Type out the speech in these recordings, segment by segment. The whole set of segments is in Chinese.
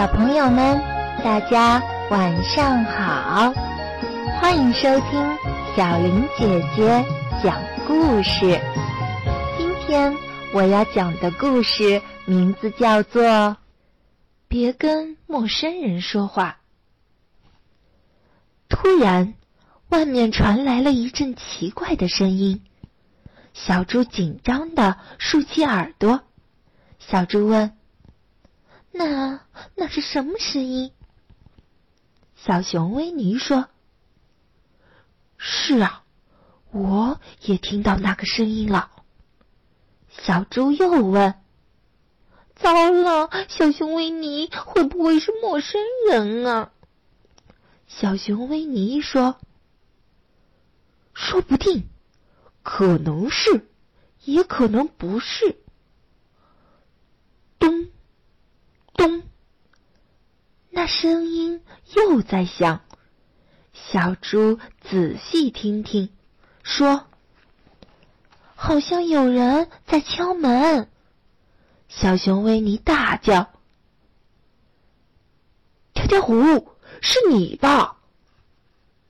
小朋友们，大家晚上好！欢迎收听小林姐姐讲故事。今天我要讲的故事名字叫做《别跟陌生人说话》。突然，外面传来了一阵奇怪的声音。小猪紧张的竖起耳朵。小猪问。那那是什么声音？小熊维尼说：“是啊，我也听到那个声音了。”小猪又问：“糟了，小熊维尼会不会是陌生人啊？”小熊维尼说：“说不定，可能是，也可能不是。”声音又在响。小猪仔细听听，说：“好像有人在敲门。”小熊维尼大叫：“跳跳虎，是你吧？”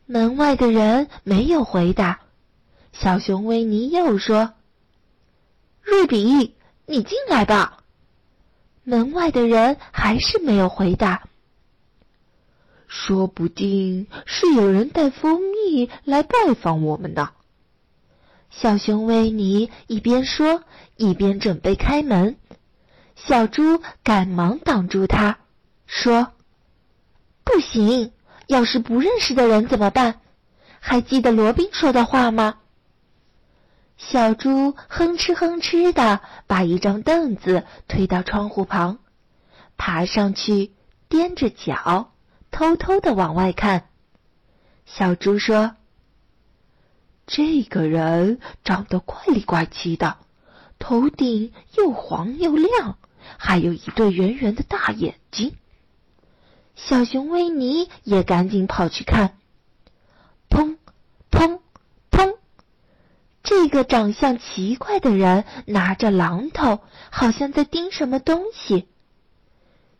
门外的人没有回答。小熊维尼又说：“瑞比，你进来吧。”门外的人还是没有回答。说不定是有人带蜂蜜来拜访我们的。小熊维尼一边说，一边准备开门。小猪赶忙挡住他，说：“不行，要是不认识的人怎么办？还记得罗宾说的话吗？”小猪哼哧哼哧的把一张凳子推到窗户旁，爬上去，踮着脚，偷偷的往外看。小猪说：“这个人长得怪里怪气的，头顶又黄又亮，还有一对圆圆的大眼睛。”小熊维尼也赶紧跑去看。砰！砰！砰这个长相奇怪的人拿着榔头，好像在盯什么东西。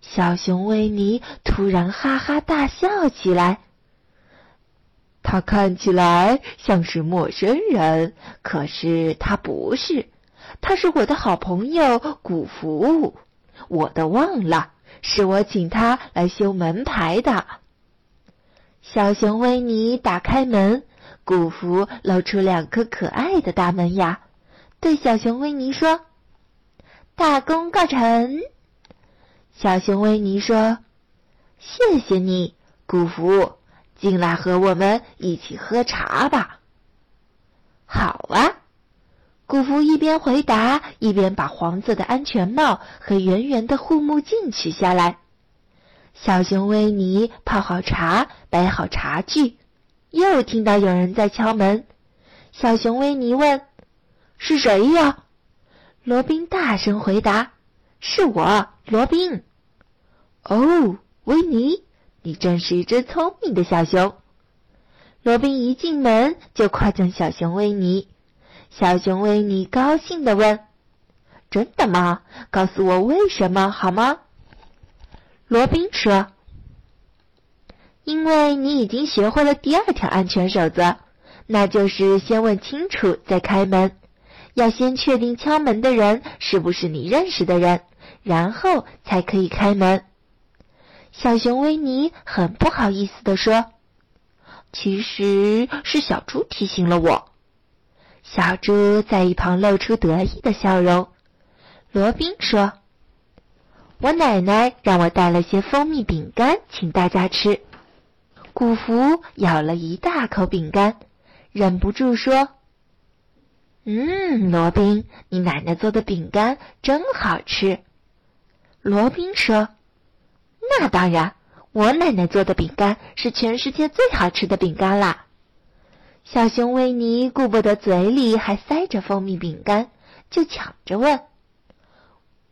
小熊维尼突然哈哈大笑起来。他看起来像是陌生人，可是他不是，他是我的好朋友古福。我都忘了，是我请他来修门牌的。小熊维尼打开门。古福露出两颗可爱的大门牙，对小熊维尼说：“大功告成。”小熊维尼说：“谢谢你，古福，进来和我们一起喝茶吧。”好啊，古福一边回答，一边把黄色的安全帽和圆圆的护目镜取下来。小熊维尼泡好茶，摆好茶具。又听到有人在敲门，小熊维尼问：“是谁呀？”罗宾大声回答：“是我，罗宾。”哦，维尼，你真是一只聪明的小熊。罗宾一进门就夸奖小熊维尼。小熊维尼高兴地问：“真的吗？告诉我为什么好吗？”罗宾说。因为你已经学会了第二条安全守则，那就是先问清楚再开门，要先确定敲门的人是不是你认识的人，然后才可以开门。小熊维尼很不好意思地说：“其实是小猪提醒了我。”小猪在一旁露出得意的笑容。罗宾说：“我奶奶让我带了些蜂蜜饼干，请大家吃。”古福咬了一大口饼干，忍不住说：“嗯，罗宾，你奶奶做的饼干真好吃。”罗宾说：“那当然，我奶奶做的饼干是全世界最好吃的饼干啦。”小熊维尼顾不得嘴里还塞着蜂蜜饼干，就抢着问：“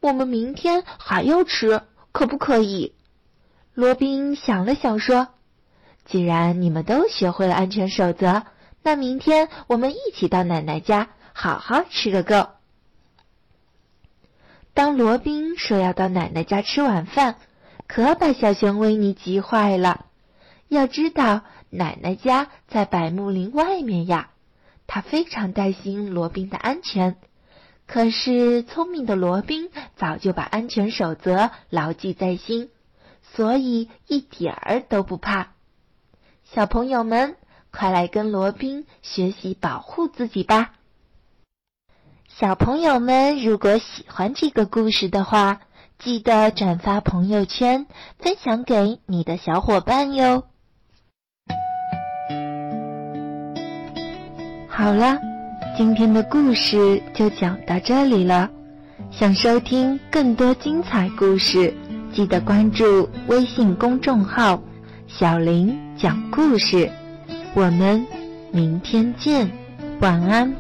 我们明天还要吃，可不可以？”罗宾想了想说。既然你们都学会了安全守则，那明天我们一起到奶奶家，好好吃个够。当罗宾说要到奶奶家吃晚饭，可把小熊维尼急坏了。要知道，奶奶家在百木林外面呀，他非常担心罗宾的安全。可是，聪明的罗宾早就把安全守则牢记在心，所以一点儿都不怕。小朋友们，快来跟罗宾学习保护自己吧！小朋友们，如果喜欢这个故事的话，记得转发朋友圈，分享给你的小伙伴哟。好了，今天的故事就讲到这里了。想收听更多精彩故事，记得关注微信公众号“小林讲故事”。我们明天见，晚安。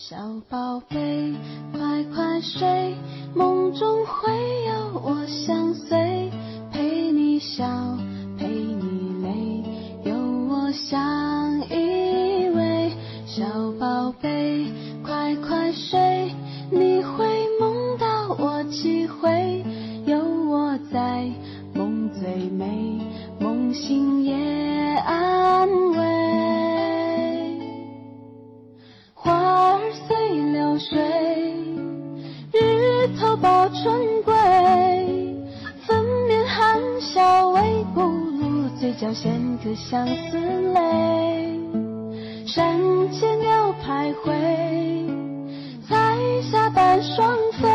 小宝贝，快快睡，梦中会有我相随，陪你笑，陪你累，有我相依偎。小宝贝，快快睡，你会梦到我几回，有我在，梦最美，梦醒也安嘴角衔颗相思泪。山间鸟徘徊，彩霞伴双飞，